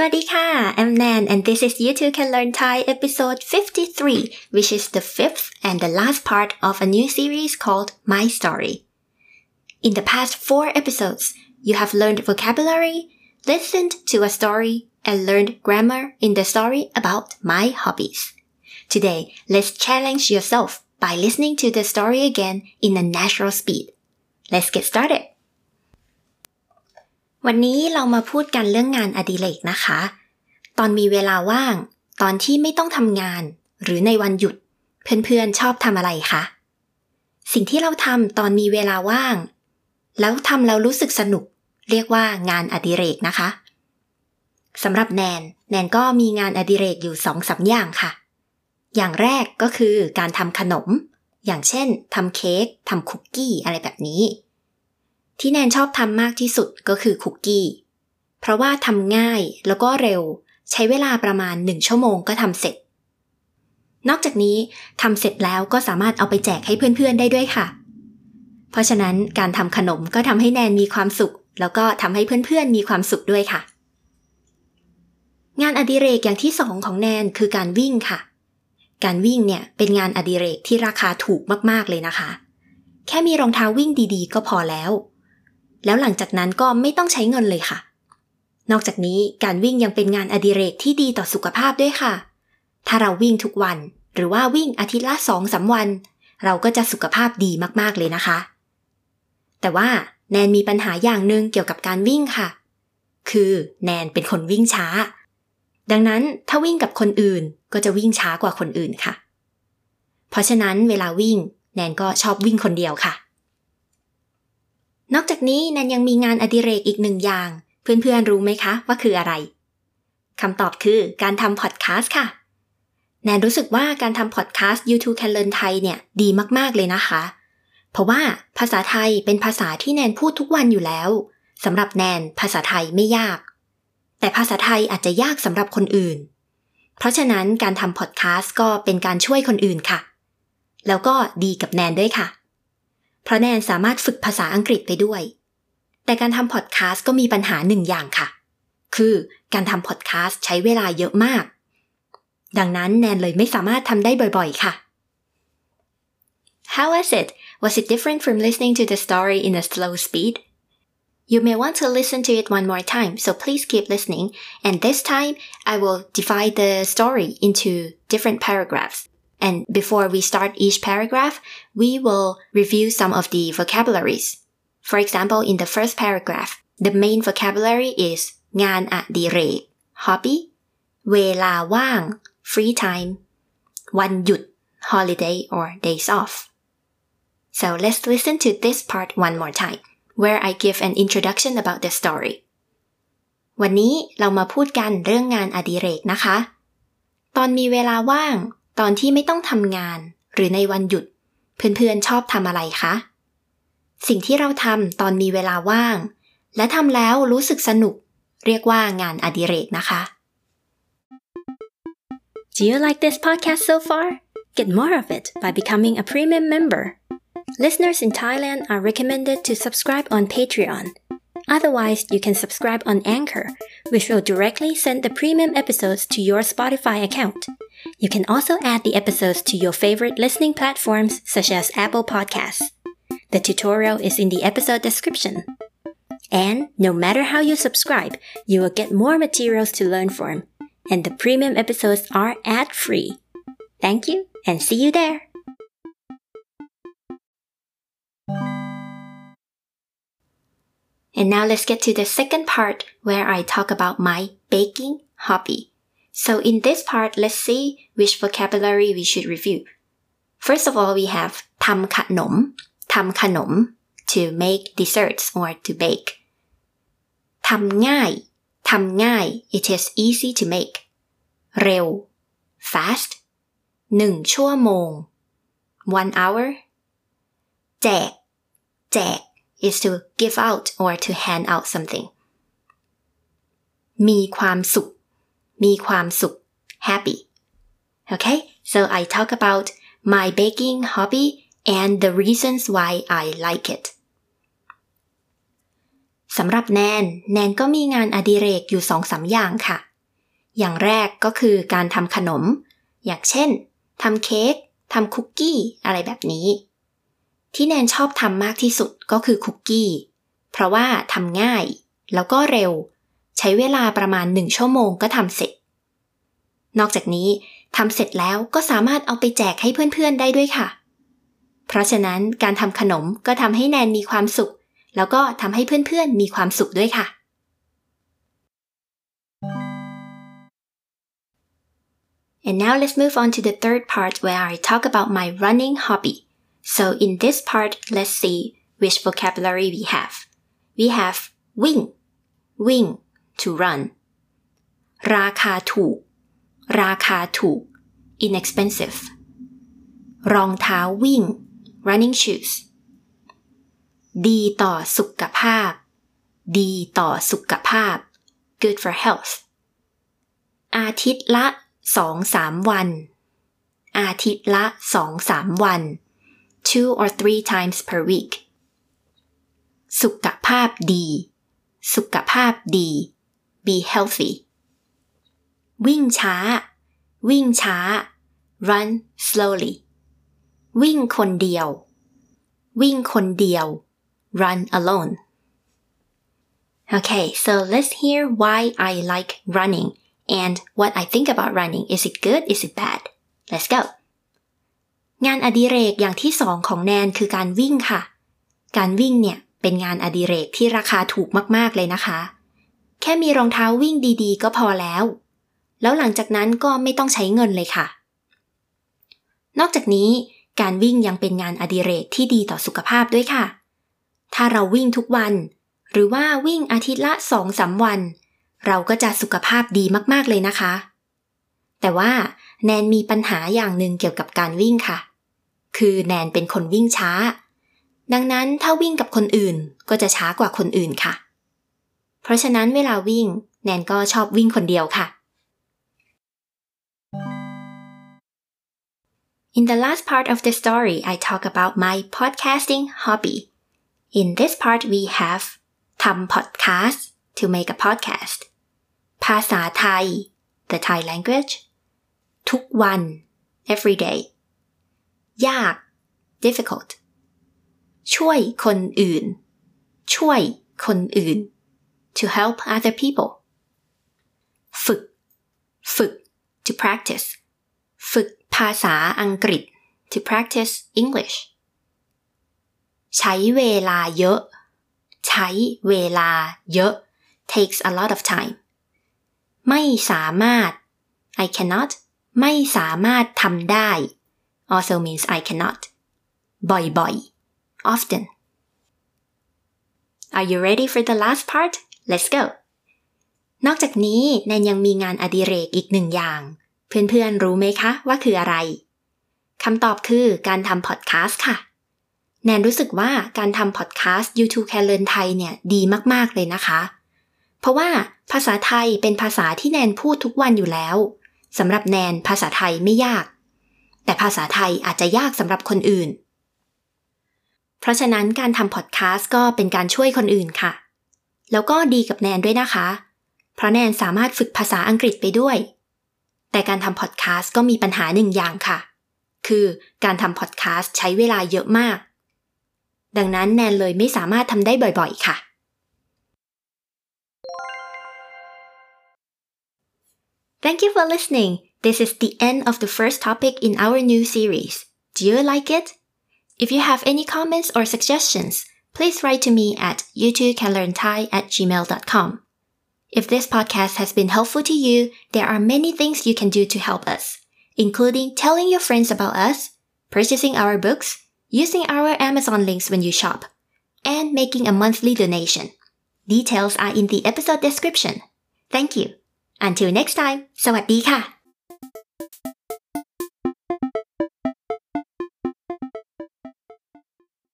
Swadika, I'm Nan and this is You Too Can Learn Thai episode 53, which is the fifth and the last part of a new series called My Story. In the past four episodes, you have learned vocabulary, listened to a story, and learned grammar in the story about my hobbies. Today, let's challenge yourself by listening to the story again in a natural speed. Let's get started. วันนี้เรามาพูดกันเรื่องงานอดิเรกนะคะ ตอนมีเวลาว่าง ตอนที่ไม่ต้องทำงาน หรือในวันหยุด เพื่อนๆชอบทำอะไรคะ สิ่งที่เราทำตอนมีเวลาว่าง แล้วทำแล้วรู้สึกสนุก เรียกว่างานอดิเรกนะคะสำหรับแนน แนนก็มีงานอดิเรกอยู่สองสาอย่างค่ะ อย่างแรกก็คือการทำขนม อย่างเช่นทำเค้กทำคุกกี้อะไรแบบนี้ ที่แนนชอบทำมากที่สุดก็คือคุกกี้ เพราะว่าทำง่ายแล้วก็เร็ว ใช้เวลาประมาณหนึ่งชั่วโมงก็ทำเสร็จ นอกจากนี้ทำเสร็จแล้วก็สามารถเอาไปแจกให้เพื่อนๆได้ด้วยค่ะ เพราะฉะนั้นการทำขนมก็ทำให้แนนมีความสุข แล้วก็ทำให้เพื่อนๆมีความสุขด้วยค่ะ งานอดิเรกอย่างที่สองของแนนคือการวิ่งค่ะ การวิ่งเนี่ยเป็นงานอดิเรกที่ราคาถูกมากๆเลยนะคะ แค่มีรองเท้าวิ่งดีๆ ก็พอแล้ว แล้วหลังจากนั้นก็ไม่ต้องใช้เงินเลยค่ะ นอกจากนี้การวิ่งยังเป็นงานอดิเรกที่ดีต่อสุขภาพด้วยค่ะ ถ้าเราวิ่งทุกวัน หรือว่าวิ่งอาทิตย์ละสองสาวัน เราก็จะสุขภาพดีมากๆเลยนะคะ แต่ว่าแนนมีปัญหาอย่างหนึ่งเกี่ยวกับการวิ่งค่ะ คือแนนเป็นคนวิ่งช้า ดังนั้นถ้าวิ่งกับคนอื่นก็จะวิ่งช้ากว่าคนอื่นค่ะ เพราะฉะนั้นเวลาวิ่งแนนก็ชอบวิ่งคนเดียวค่ะ นอกจากนี้แนนยังมีงานอดิเรกอีกหนึ่งอย่าง เพื่อนๆรู้ไหมคะว่าคืออะไรคำตอบคือการทำพอดแคสต์ค่ะ แนนรู้สึกว่าการทำพอดแคสต์ YouTube Can Learn ไทยเนี่ยดีมากๆเลยนะคะ เพราะว่าภาษาไทยเป็นภาษาที่แนนพูดทุกวันอยู่แล้วสำหรับแนนภาษาไทยไม่ยาก แต่ภาษาไทยอาจจะยากสำหรับคนอื่น เพราะฉะนั้นการทำพอดแคสต์ก็เป็นการช่วยคนอื่นค่ะ แล้วก็ดีกับแนนด้วยค่ะ เพราะแนนสามารถฝึกภาษาอังกฤษไปด้วย แต่การทำพอดแคสต์ก็มีปัญหาหนึ่งอย่างค่ะ คือการทำพอดแคสต์ใช้เวลาเยอะมาก ดังนั้นแนนเลยไม่สามารถทำได้บ่อยๆ ค่ะ How was it? Was it different from listening to the story in a slow speed? You may want to listen to it one more time, so please keep listening. And this time, I will divide the story into different paragraphs. And before we start each paragraph, we will review some of the vocabularies. For example, in the first paragraph, the main vocabulary is งานอดิเรก hobby เวลาว่าง free time วันหยุด holiday or days off so let's listen to this part one more time where I give an introduction about the story วันนี้เรามาพูดกันเรื่องงานอดิเรกนะคะ ตอนมีเวลาว่าง ตอนที่ไม่ต้องทำงาน หรือในวันหยุด เพื่อนๆชอบทำอะไรคะ สิ่งที่เราทำตอนมีเวลาว่าง และทำแล้วรู้สึกสนุก เรียกว่างานอดิเรกนะคะ Do you like this podcast so far? Get more of it by becoming a premium member. Listeners in Thailand are recommended to subscribe on Patreon. Otherwise, you can subscribe on Anchor, which will directly send the premium episodes to your Spotify account. You can also add the episodes to your favorite listening platforms such as Apple Podcasts. The tutorial is in the episode description. And no matter how you subscribe, you will get more materials to learn from. And the premium episodes are ad free. Thank you and see you there. And now let's get to the second part where I talk about my baking hobby. So in this part, let's see which vocabulary we should review. First of all, we have ทำขนมทำขนม to make desserts or to bake ทำง่ายทำง่าย it is easy to make เร็ว fast หนึ่งชั่วโมง one hour แจกแจก is to give out or to hand out something มีความสุข มีความสุข happy okay so I talk about my baking hobby and the reasons why I like it สำหรับแนน แนนก็มีงานอดิเรกอยู่สองสาอย่างค่ะ อย่างแรกก็คือการทำขนม อย่างเช่นทำเค้กทำคุกกี้อะไรแบบนี้ ที่แนนชอบทำมากที่สุดก็คือคุกกี้ เพราะว่าทำง่าย แล้วก็เร็ว ใช้เวลาประมาณหนึ่งชั่วโมงก็ทำเสร็จ นอกจากนี้ทำเสร็จแล้วก็สามารถเอาไปแจกให้เพื่อนๆได้ด้วยค่ะ เพราะฉะนั้นการทำขนมก็ทำให้แนนมีความสุข แล้วก็ทำให้เพื่อนๆมีความสุขด้วยค่ะ And now let's move on to the third part where I talk about my running hobby. So in this part, let's see which vocabulary we have. We have wing, wing, to run. ราคาถูก ราคาถูก inexpensive รองเท้าวิ่ง running shoes ดีต่อสุขภาพ ดีต่อสุขภาพ good for health อาทิตย์ละสองสามวัน อาทิตย์ละสองสามวัน two or three times per week สุขภาพดี สุขภาพดี be healthy วิ่งช้า วิ่งช้า run slowly วิ่งคนเดียว วิ่งคนเดียว run alone Okay, so let's hear why I like running and what I think about running is it good is it bad let's go งานอดิเรกอย่างที่สองของแนนคือการวิ่งค่ะ การวิ่งเนี่ยเป็นงานอดิเรกที่ราคาถูกมากๆเลยนะคะ แค่มีรองเท้าวิ่งดีๆ ก็พอแล้ว แล้วหลังจากนั้นก็ไม่ต้องใช้เงินเลยค่ะ นอกจากนี้การวิ่งยังเป็นงานอดิเรกที่ดีต่อสุขภาพด้วยค่ะ ถ้าเราวิ่งทุกวัน หรือว่าวิ่งอาทิตย์ละสองสาวัน เราก็จะสุขภาพดีมากๆเลยนะคะ แต่ว่าแนนมีปัญหาอย่างหนึ่งเกี่ยวกับการวิ่งค่ะ คือแนนเป็นคนวิ่งช้า ดังนั้นถ้าวิ่งกับคนอื่นก็จะช้ากว่าคนอื่นค่ะ ราะฉะนั้นเวลาวิ่งแนนก็ชอบวิ่งคนเดียวค่ะ In the last part of the story, I talk about my podcasting hobby. In this part, we have ทำ podcast to make a podcast ภาษาไทย the Thai language ทุกวัน every day ยาก difficult ช่วยคนอื่น ช่วยคนอื่น to help other people ฝึก ฝึก to practice ฝึกภาษาอังกฤษ to practice English ใช้เวลาเยอะ ใช้เวลาเยอะ takes a lot of time ไม่สามารถ I cannot ไม่สามารถทำได้ also means I cannot บ่อยๆ often Are you ready for the last part? Let's go นอกจากนี้แนนยังมีงานอดิเรกอีกหนึ่งอย่าง เพื่อนๆรู้ไหมคะว่าคืออะไรคำตอบคือการทำพอดแคสต์ค่ะ แนนรู้สึกว่าการทำพอดแคสต์ YouTube Can Learn ไทยเนี่ยดีมากๆเลยนะคะ เพราะว่าภาษาไทยเป็นภาษาที่แนนพูดทุกวันอยู่แล้วสำหรับแนนภาษาไทยไม่ยาก แต่ภาษาไทยอาจจะยากสำหรับคนอื่น เพราะฉะนั้นการทำพอดแคสต์ก็เป็นการช่วยคนอื่นค่ะ แล้วก็ดีกับแนนด้วยนะคะ เพราะแนนสามารถฝึกภาษาอังกฤษไปด้วย แต่การทำพอดแคสต์ก็มีปัญหาหนึ่งอย่างค่ะ คือการทำพอดแคสต์ใช้เวลาเยอะมาก ดังนั้นแนนเลยไม่สามารถทำได้บ่อยๆ ค่ะ Thank you for listening. This is the end of the first topic in our new series. Do you like it? If you have any comments or suggestions, please write to me at youtubecanlearnthai at gmail.com. If this podcast has been helpful to you, there are many things you can do to help us, including telling your friends about us, purchasing our books, using our Amazon links when you shop, and making a monthly donation. Details are in the episode description. Thank you. Until next time สวัสดีค่ะ